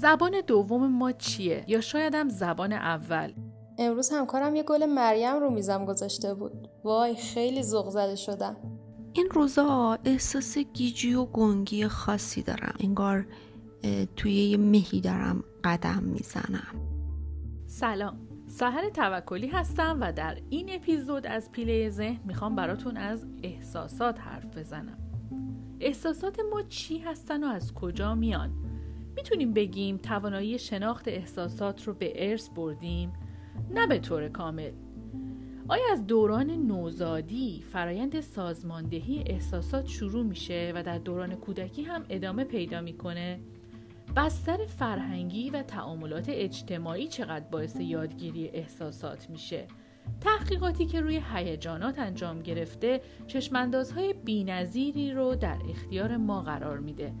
زبان دوم ما چیه؟ یا شایدم زبان اول. امروز همکارم یه گل مریم رو میزم گذاشته بود. وای خیلی ذوق زده شدم. این روزا احساس گیجی و گنگی خاصی دارم. انگار توی یه مهی دارم قدم می‌زنم. سلام. سهر توکلی هستم و در این اپیزود از پیله ذهن می‌خوام براتون از احساسات حرف بزنم. احساسات ما چی هستن و از کجا میان؟ می‌تونیم بگیم توانایی شناخت احساسات رو به ارث بردیم؟ نه به طور کامل. آیا از دوران نوزادی فرایند سازماندهی احساسات شروع میشه و در دوران کودکی هم ادامه پیدا می‌کنه؟ بستر فرهنگی و تعاملات اجتماعی چقدر باعث یادگیری احساسات میشه؟ تحقیقاتی که روی هیجانات انجام گرفته چشماندازهای بینظیری رو در اختیار ما قرار میده.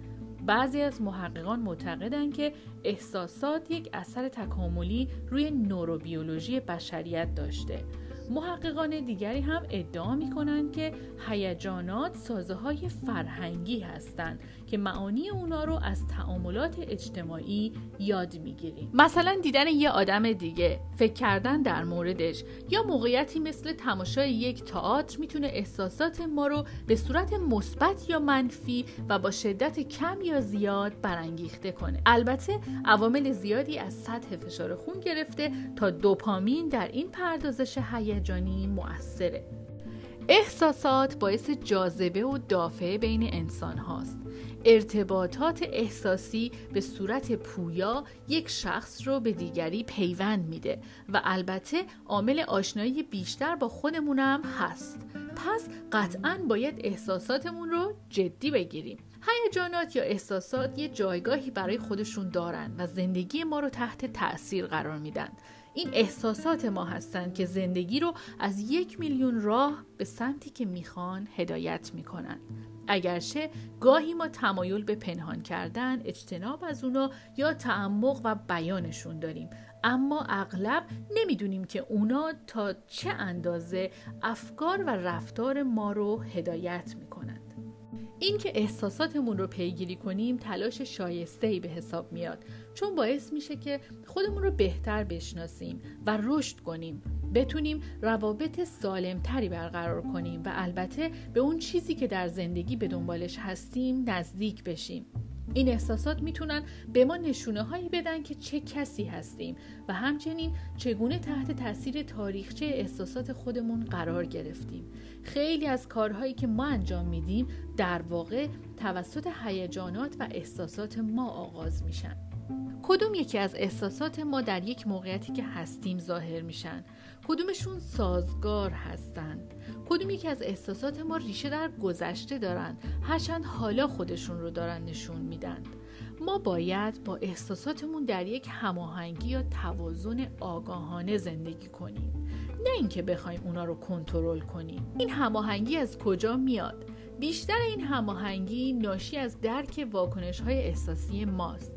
بعضی از محققان معتقدند که احساسات یک اثر تکاملی روی نوروبیولوژی بشریت داشته. محققان دیگری هم ادعا می کنند که هیجانات سازه های فرهنگی هستند. که معانی اونا رو از تعاملات اجتماعی یاد می‌گیریم. مثلا دیدن یه آدم دیگه فکر کردن در موردش یا موقعیتی مثل تماشای یک تئاتر می‌تونه احساسات ما رو به صورت مثبت یا منفی و با شدت کم یا زیاد برانگیخته کنه. البته عوامل زیادی از سطح فشار خون گرفته تا دوپامین در این پردازش هیجانی مؤثره. احساسات باعث جاذبه و دافعه بین انسان هاست. ارتباطات احساسی به صورت پویا یک شخص رو به دیگری پیوند میده و البته عامل آشنایی بیشتر با خودمونم هست. پس قطعا باید احساساتمون رو جدی بگیریم. هیجانات یا احساسات یه جایگاهی برای خودشون دارن و زندگی ما رو تحت تأثیر قرار میدن. این احساسات ما هستند که زندگی رو از یک میلیون راه به سمتی که می‌خوان هدایت می‌کنن. اگرچه گاهی ما تمایل به پنهان کردن اجتناب از اونا یا تعمق و بیانشون داریم. اما اغلب نمی‌دونیم که اونا تا چه اندازه افکار و رفتار ما رو هدایت می‌کنند اینکه احساساتمون رو پیگیری کنیم تلاش شایسته ای به حساب میاد. چون باعث میشه که خودمون رو بهتر بشناسیم و رشد کنیم. بتونیم روابط سالمتری برقرار کنیم و البته به اون چیزی که در زندگی به دنبالش هستیم نزدیک بشیم. این احساسات می‌تونن به ما نشونه هایی بدن که چه کسی هستیم و همچنین چگونه تحت تاثیر تاریخچه احساسات خودمون قرار گرفتیم. خیلی از کارهایی که ما انجام میدیم در واقع توسط هیجانات و احساسات ما آغاز میشن. کدوم یکی از احساسات ما در یک موقعیتی که هستیم ظاهر میشن؟ کدومشون سازگار هستند کدوم یکی از احساسات ما ریشه در گذشته دارند هرچند حالا خودشون رو دارن نشون میدن. ما باید با احساساتمون در یک هماهنگی یا توازن آگاهانه زندگی کنیم. نه اینکه بخوایم اونا رو کنترل کنیم. این هماهنگی از کجا میاد؟ بیشتر این هماهنگی ناشی از درک واکنش های احساسی ماست.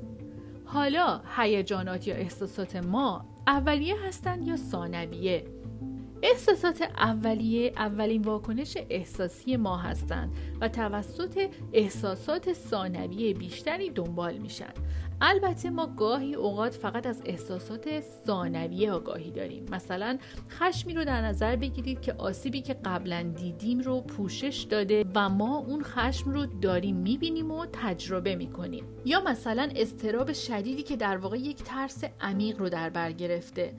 حالا هیجانات یا احساسات ما اولیه هستند یا ثانویه؟ احساسات اولیه اولین واکنش احساسی ما هستند و توسط احساسات ثانویه بیشتری دنبال میشن. البته ما گاهی اوقات فقط از احساسات ثانویه آگاهی داریم. مثلا خشمی رو در نظر بگیرید که آسیبی که قبلا دیدیم رو پوشش داده و ما اون خشم رو داریم می‌بینیم و تجربه می‌کنیم. یا مثلا استراب شدیدی که در واقع یک ترس عمیق رو در بر گرفته.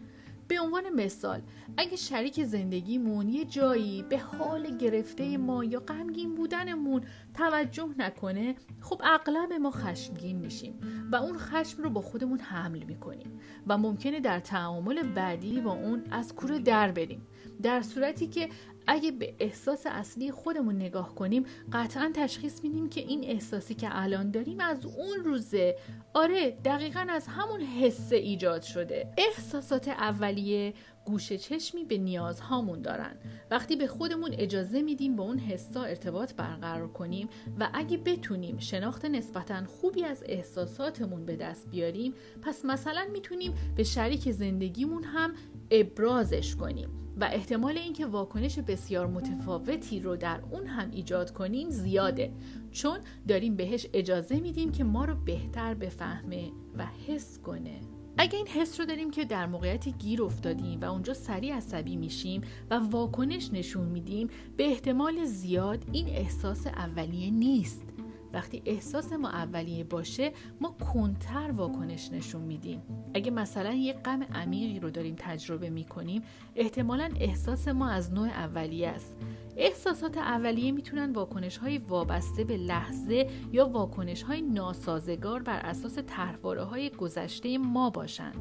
به عنوان مثال اگه شریک زندگیمون یه جایی به حال گرفته ما یا غمگین بودنمون توجه نکنه خب اغلب ما خشمگین میشیم و اون خشم رو با خودمون حمل می‌کنیم و ممکنه در تعامل بعدی با اون از کوره در بریم در صورتی که اگه به احساس اصلی خودمون نگاه کنیم قطعا تشخیص میدیم که این احساسی که الان داریم از اون روزه. آره دقیقا از همون حسه ایجاد شده. احساسات اولیه گوشه چشمی به نیازهامون دارن. وقتی به خودمون اجازه میدیم با اون حسا ارتباط برقرار کنیم و اگه بتونیم شناخت نسبتا خوبی از احساساتمون به دست بیاریم پس مثلا می‌تونیم به شریک زندگیمون هم ابرازش کنیم. و احتمال اینکه واکنش بسیار متفاوتی رو در اون هم ایجاد کنیم زیاده. چون داریم بهش اجازه میدیم که ما رو بهتر بفهمه و حس کنه. اگه این حس رو داریم که در موقعیتی گیر افتادیم و اونجا سریع عصبی میشیم و واکنش نشون میدیم به احتمال زیاد این احساس اولیه نیست. وقتی احساس ما اولیه باشه ما کنتر واکنش نشون میدیم. اگه مثلا یه غم عمیقی رو داریم تجربه می‌کنیم احتمالا احساس ما از نوع اولیه است. احساسات اولیه می‌تونن واکنش های وابسته به لحظه یا واکنش های ناسازگار بر اساس تحواره های گذشته ما باشند.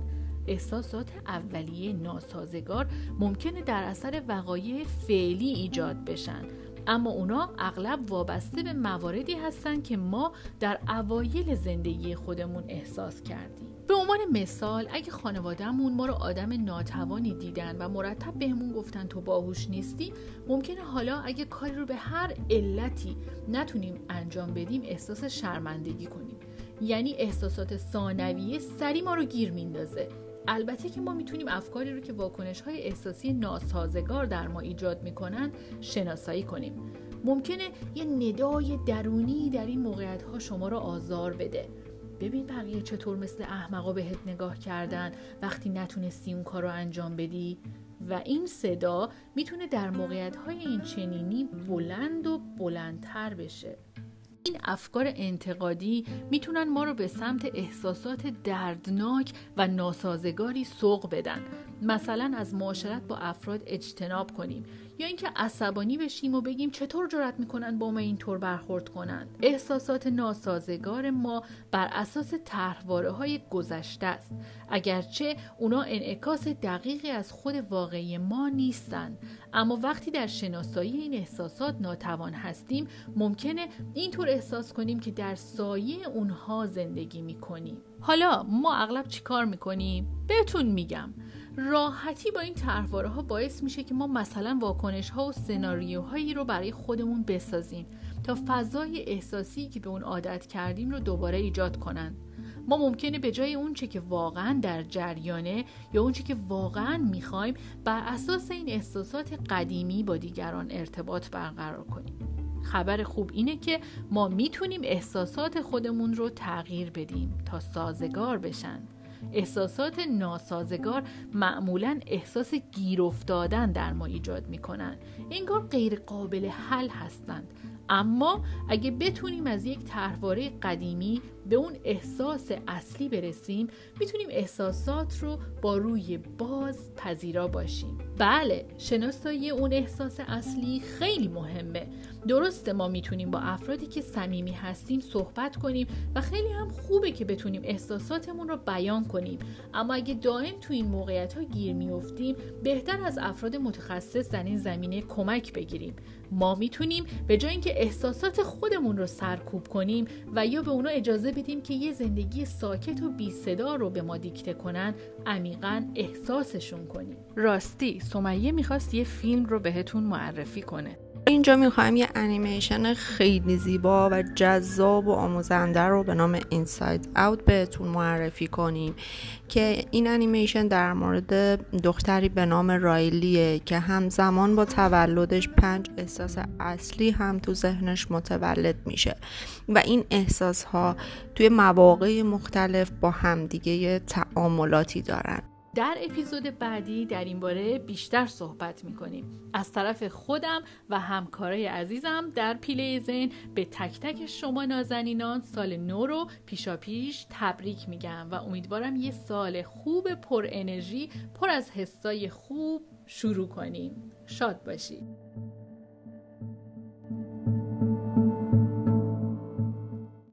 احساسات اولیه ناسازگار ممکنه در اثر وقایع فعلی ایجاد بشن. اما اونا اغلب وابسته به مواردی هستن که ما در اوایل زندگی خودمون احساس کردیم. به عنوان مثال اگه خانوادهمون ما رو آدم ناتوانی دیدن و مرتب بهمون گفتن تو باهوش نیستی ممکنه حالا اگه کاری رو به هر علتی نتونیم انجام بدیم احساس شرمندگی کنیم. یعنی احساسات ثانویه سری ما رو گیر میندازه. البته که ما می‌تونیم افکاری رو که واکنش های احساسی ناسازگار در ما ایجاد می‌کنن شناسایی کنیم. ممکنه یه ندای درونی در این موقعیت ها شما رو آزار بده. ببین بقیه چطور مثل احمقا بهت نگاه کردن وقتی نتونستی اون کار رو انجام بدی. و این صدا می‌تونه در موقعیت های این چنینی بلند و بلندتر بشه. این افکار انتقادی می‌تونن ما رو به سمت احساسات دردناک و ناسازگاری سوق بدن. مثلا از معاشرت با افراد اجتناب کنیم. یا اینکه عصبانی بشیم و بگیم چطور جرأت می‌کنن با ما اینطور برخورد کنند احساسات ناسازگار ما بر اساس طرحواره های گذشته است. اگرچه اونا انعکاس دقیقی از خود واقعی ما نیستند اما وقتی در شناسایی این احساسات ناتوان هستیم ممکنه اینطور احساس کنیم که در سایه اونها زندگی می‌کنیم. حالا ما اغلب چیکار می‌کنیم؟ بهتون میگم. راحتی با این طرحواره ها باعث میشه که ما مثلا واکنش ها و سناریوهایی رو برای خودمون بسازیم تا فضای احساسی که به اون عادت کردیم رو دوباره ایجاد کنند ما ممکنه به جای اونچه که واقعا در جریانه یا اونچه که واقعا می‌خوایم بر اساس این احساسات قدیمی با دیگران ارتباط برقرار کنیم. خبر خوب اینه که ما می‌تونیم احساسات خودمون رو تغییر بدیم تا سازگار بشن. احساسات ناسازگار معمولا احساس گیر افتادن در ما ایجاد می‌کنن. انگار غیر قابل حل هستند. اما اگه بتونیم از یک طرحواره قدیمی به اون احساس اصلی برسیم می‌تونیم احساسات رو با روی باز پذیرا باشیم. بله شناسایی اون احساس اصلی خیلی مهمه. درسته ما می‌تونیم با افرادی که صمیمی هستیم صحبت کنیم و خیلی هم خوبه که بتونیم احساساتمون رو بیان کنیم. اما اگه دائم تو این موقعیت ها گیر میفتیم بهتر از افراد متخصص در این زمینه کمک بگیریم. ما می‌تونیم به جای اینکه احساسات خودمون رو سرکوب کنیم و یا به اونا اجازه بدیم که یه زندگی ساکت و بی صدا رو به ما دیکته کنن عمیقا احساسشون کنیم. راستی سمیه می‌خواست یه فیلم رو بهتون معرفی کنه. اینجا می‌خوایم یه انیمیشن خیلی زیبا و جذاب و آموزنده رو به نام اینساید اوت بهتون معرفی کنیم که این انیمیشن در مورد دختری به نام رایلیه که همزمان با تولدش پنج احساس اصلی هم تو ذهنش متولد میشه و این احساس ها توی مواقع مختلف با همدیگه تعاملاتی دارن. در اپیزود بعدی در این باره بیشتر صحبت می‌کنیم. از طرف خودم و همکارای عزیزم در پیله زین به تک تک شما نازنینان سال نو رو پیشا پیش تبریک میگم و امیدوارم یه سال خوب پر انرژی پر از حسای خوب شروع کنیم. شاد باشید.